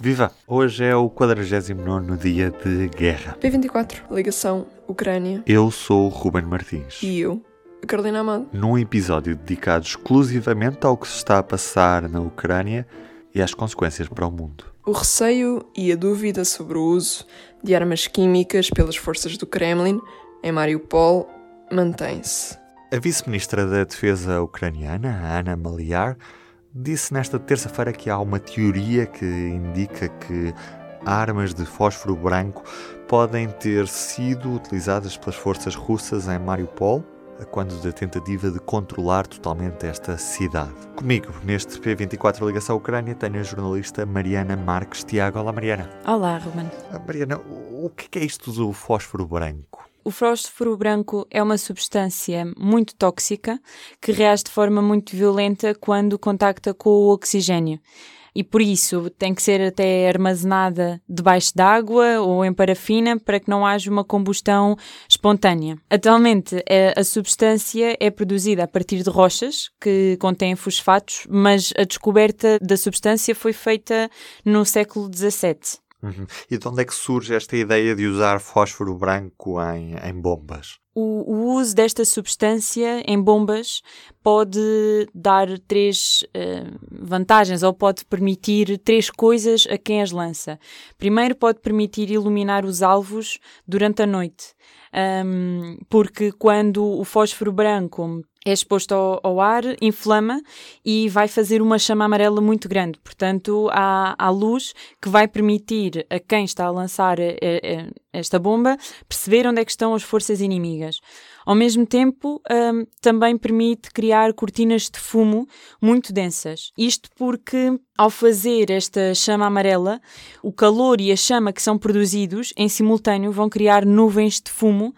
Viva! Hoje é o 49 dia de guerra. P24, ligação Ucrânia. Eu sou o Ruben Martins. E eu, a Carolina Amado. Num episódio dedicado exclusivamente ao que se está a passar na Ucrânia e às consequências para o mundo. O receio e a dúvida sobre o uso de armas químicas pelas forças do Kremlin em Mariupol mantém-se. A vice-ministra da Defesa ucraniana, Ana Maliar, disse nesta terça-feira que há uma teoria que indica que armas de fósforo branco podem ter sido utilizadas pelas forças russas em Mariupol, quando da tentativa de controlar totalmente esta cidade. Comigo, neste P24 Ligação à Ucrânia, tenho a jornalista Mariana Marques Tiago. Olá, Mariana. Olá, Ruben. Ah, Mariana, o que é isto do fósforo branco? O fósforo branco é uma substância muito tóxica que reage de forma muito violenta quando contacta com o oxigênio. E por isso tem que ser até armazenada debaixo d'água ou em parafina para que não haja uma combustão espontânea. Atualmente, a substância é produzida a partir de rochas que contêm fosfatos, mas a descoberta da substância foi feita no século XVII. Uhum. E de onde é que surge esta ideia de usar fósforo branco em, em bombas? O, o, uso desta substância em bombas pode dar três uh, vantagens ou pode permitir três coisas a quem as lança. Primeiro, pode permitir iluminar os alvos durante a noite. Um, porque quando o fósforo branco é exposto ao, ao, ar, inflama e vai fazer uma chama amarela muito grande. Portanto, há, há luz que vai permitir a quem está a lançar eh, eh, esta bomba perceber onde é que estão as forças inimigas. Ao mesmo tempo, um, também permite criar cortinas de fumo muito densas. Isto porque, ao fazer esta chama amarela, o calor e a chama que são produzidos em simultâneo vão criar nuvens de fumo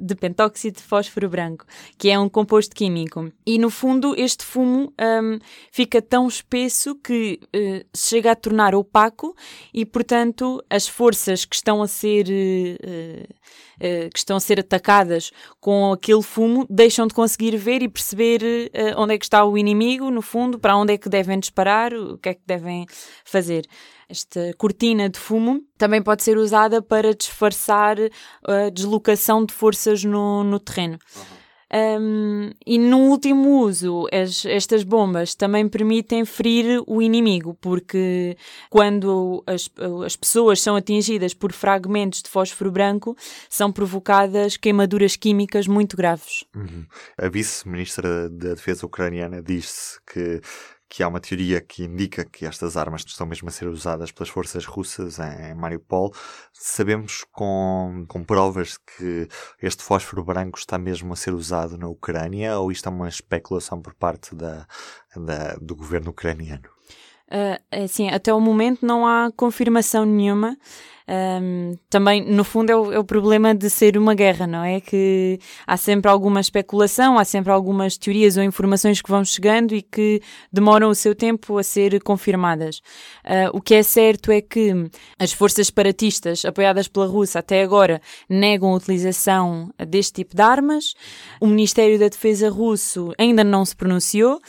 de pentóxido de fósforo branco, que é um composto químico. E no fundo, este fumo um, fica tão espesso que uh, chega a tornar opaco e, portanto, as forças que estão a ser. Uh, uh, que estão a ser atacadas com aquele fumo deixam de conseguir ver e perceber onde é que está o inimigo, no fundo, para onde é que devem disparar, o que é que devem fazer. Esta cortina de fumo também pode ser usada para disfarçar a deslocação de forças no, no terreno. Um, e no último uso, as, estas bombas também permitem ferir o inimigo, porque quando as, as pessoas são atingidas por fragmentos de fósforo branco, são provocadas queimaduras químicas muito graves. Uhum. A vice-ministra da Defesa ucraniana disse que que há uma teoria que indica que estas armas estão mesmo a ser usadas pelas forças russas em Mariupol. Sabemos com, com provas que este fósforo branco está mesmo a ser usado na Ucrânia ou isto é uma especulação por parte da, da do governo ucraniano? Uh, assim, até o momento não há confirmação nenhuma. Um, também, no fundo, é o, é o, problema de ser uma guerra, não é? Que há sempre alguma especulação, há sempre algumas teorias ou informações que vão chegando e que demoram o seu tempo a ser confirmadas. Uh, o que é certo é que as forças separatistas, apoiadas pela Rússia até agora, negam a utilização deste tipo de armas. O Ministério da Defesa russo ainda não se pronunciou.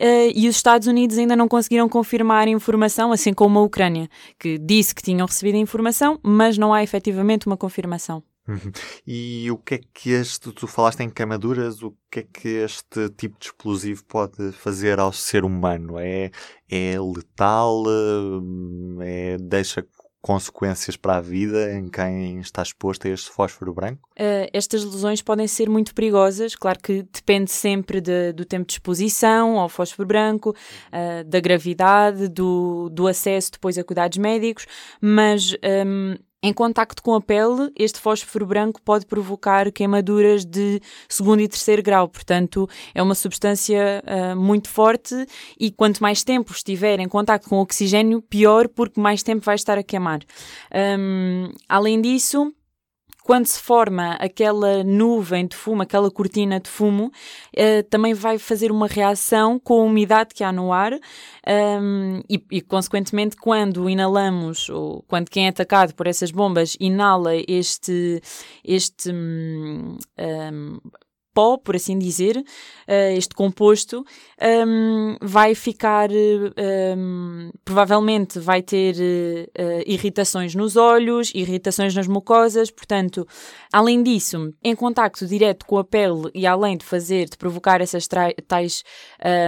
Uh, e os Estados Unidos ainda não conseguiram confirmar a informação, assim como a Ucrânia, que disse que tinham recebido a informação, mas não há efetivamente uma confirmação. Uhum. E o que é que este, tu falaste em queimaduras, o que é que este tipo de explosivo pode fazer ao ser humano? É, é letal? Eh, é, deixa consequências para a vida em quem está exposto a este fósforo branco? Uh, estas lesões podem ser muito perigosas, claro que depende sempre de, do tempo de exposição ao fósforo branco, uh, da gravidade, do, do acesso depois a cuidados médicos, mas um, em contacto com a pele, este fósforo branco pode provocar queimaduras de segundo e terceiro grau, portanto, é uma substância uh, muito forte e quanto mais tempo estiver em contacto com o oxigênio, pior, porque mais tempo vai estar a queimar. Um, além disso, quando se forma aquela nuvem de fumo, aquela cortina de fumo, uh, também vai fazer uma reação com a umidade que há no ar um, ehm, e, e, consequentemente, quando inalamos, ou quando quem é atacado por essas bombas inala este, este um, ehm, pó, por assim dizer, uh, este composto, um, vai ficar, um, provavelmente vai ter uh, irritações nos olhos, irritações nas mucosas, portanto, além disso, em contacto direto com a pele e além de fazer, de provocar essas tais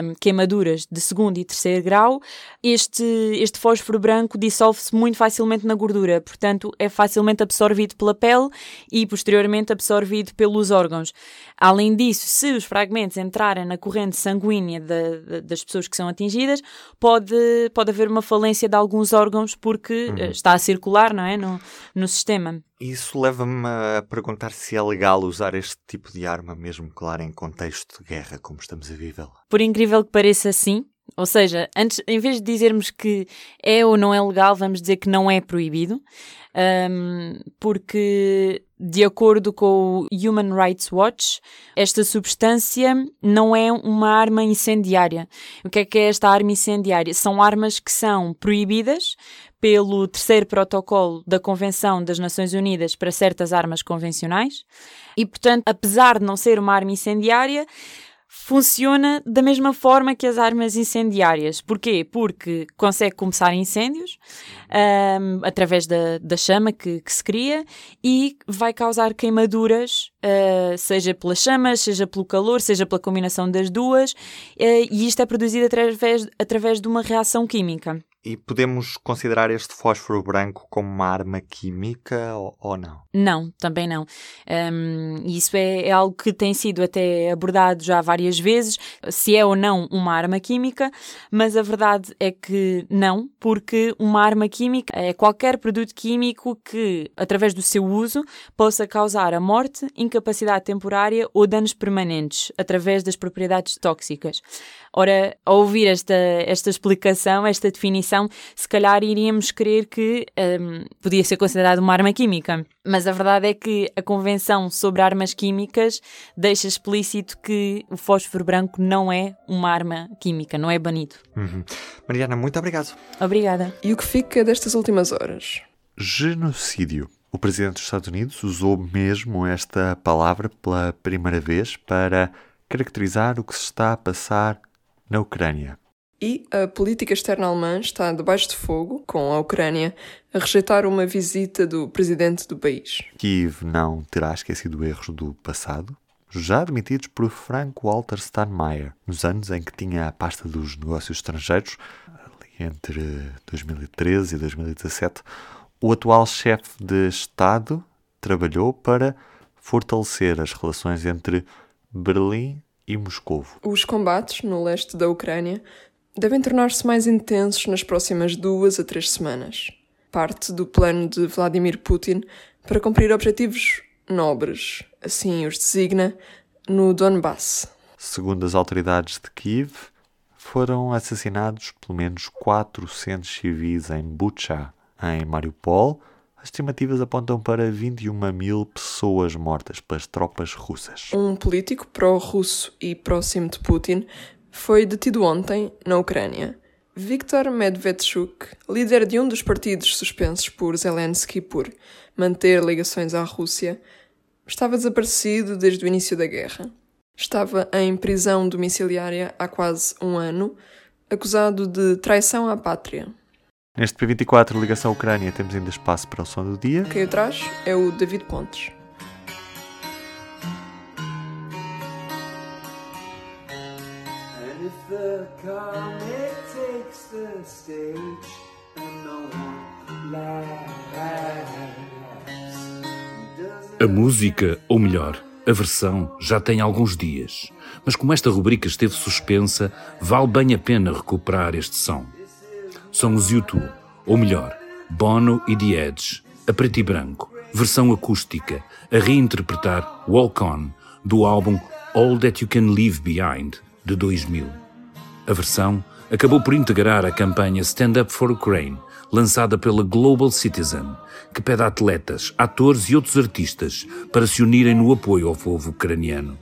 um, queimaduras de segundo e terceiro grau, este, este fósforo branco dissolve-se muito facilmente na gordura, portanto, é facilmente absorvido pela pele e posteriormente absorvido pelos órgãos. Além disso, se os fragmentos entrarem na corrente sanguínea de, de, das pessoas que são atingidas, pode, pode haver uma falência de alguns órgãos porque uhum. está a circular não é, no, no sistema. Isso leva-me a perguntar se é legal usar este tipo de arma, mesmo claro, em contexto de guerra, como estamos a viver. Por incrível que pareça, sim. Ou seja, antes, em vez de dizermos que é ou não é legal, vamos dizer que não é proibido, um, porque de acordo com o Human Rights Watch, esta substância não é uma arma incendiária. O que é que é esta arma incendiária? São armas que são proibidas pelo terceiro protocolo da Convenção das Nações Unidas para certas armas convencionais e, portanto, apesar de não ser uma arma incendiária, funciona da mesma forma que as armas incendiárias. Porquê? Porque consegue começar incêndios um, através da, da chama que, que, se cria e vai causar queimaduras, uh, seja pelas chamas, seja pelo calor, seja pela combinação das duas, uh, e isto é produzido através, através de uma reação química. E podemos considerar este fósforo branco como uma arma química ou, ou não? Não, também não. Um, isso é, é, algo que tem sido até abordado já várias vezes, se é ou não uma arma química, mas a verdade é que não, porque uma arma química é qualquer produto químico que, através do seu uso, possa causar a morte, incapacidade temporária ou danos permanentes, através das propriedades tóxicas. Ora, ao ouvir esta, esta explicação, esta definição, se calhar iríamos crer que um, podia ser considerado uma arma química. Mas a verdade é que a Convenção sobre Armas Químicas deixa explícito que o fósforo branco não é uma arma química, não é banido. Uhum. Mariana, muito obrigado. Obrigada. E o que fica destas últimas horas? Genocídio. O presidente dos Estados Unidos usou mesmo esta palavra pela primeira vez para caracterizar o que se está a passar na Ucrânia. E a política externa alemã está debaixo de fogo, com a Ucrânia a rejeitar uma visita do presidente do país. Kiev não terá esquecido erros do passado, já admitidos por Frank-Walter Steinmeier, nos anos em que tinha a pasta dos negócios estrangeiros, entre 2013 e 2017. O atual chefe de Estado trabalhou para fortalecer as relações entre Berlim e Moscou. Os combates no leste da Ucrânia devem tornar-se mais intensos nas próximas duas a três semanas. Parte do plano de Vladimir Putin para cumprir objetivos nobres, assim os designa, no Donbass. Segundo as autoridades de Kiev, foram assassinados pelo menos 400 civis em Bucha, em Mariupol, as estimativas apontam para 21 mil pessoas mortas pelas tropas russas. Um político pró-russo e próximo de Putin foi detido ontem na Ucrânia. Viktor Medvedchuk, líder de um dos partidos suspensos por Zelensky por manter ligações à Rússia, estava desaparecido desde o início da guerra. Estava em prisão domiciliária há quase um ano, acusado de traição à pátria. Neste P24 Ligação Ucrânia temos ainda espaço para o som do dia. Quem atrás é o David Pontes. A música, ou melhor, a versão, já tem alguns dias. Mas como esta rubrica esteve suspensa, vale bem a pena recuperar este som são os YouTube, ou melhor, Bono e The Edge, a preto e branco, versão acústica, a reinterpretar Walk On, do álbum All That You Can Leave Behind, de 2000. A versão acabou por integrar a campanha Stand Up for Ukraine, lançada pela Global Citizen, que pede atletas, atores e outros artistas para se unirem no apoio ao povo ucraniano.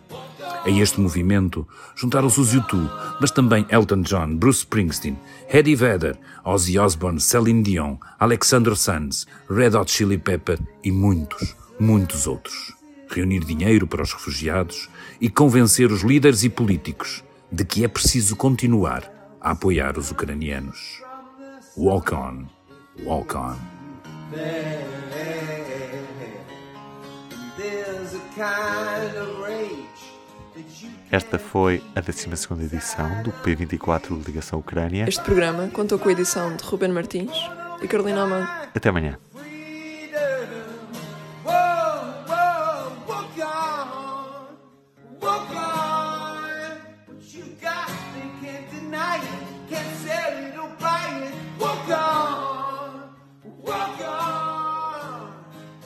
A este movimento juntaram-se os U2, mas também Elton John, Bruce Springsteen, Eddie Vedder, Ozzy Osbourne, Celine Dion, Alexander Sands, Red Hot Chili Pepper e muitos, muitos outros. reunir dinheiro para os refugiados e convencer os líderes e políticos de que é preciso continuar a apoiar os ucranianos. Walk on, walk on. Esta foi a 12 edição do P24 Ligação Ucrânia. Este programa contou com a edição de Ruben Martins e Carolina Amado. Até amanhã.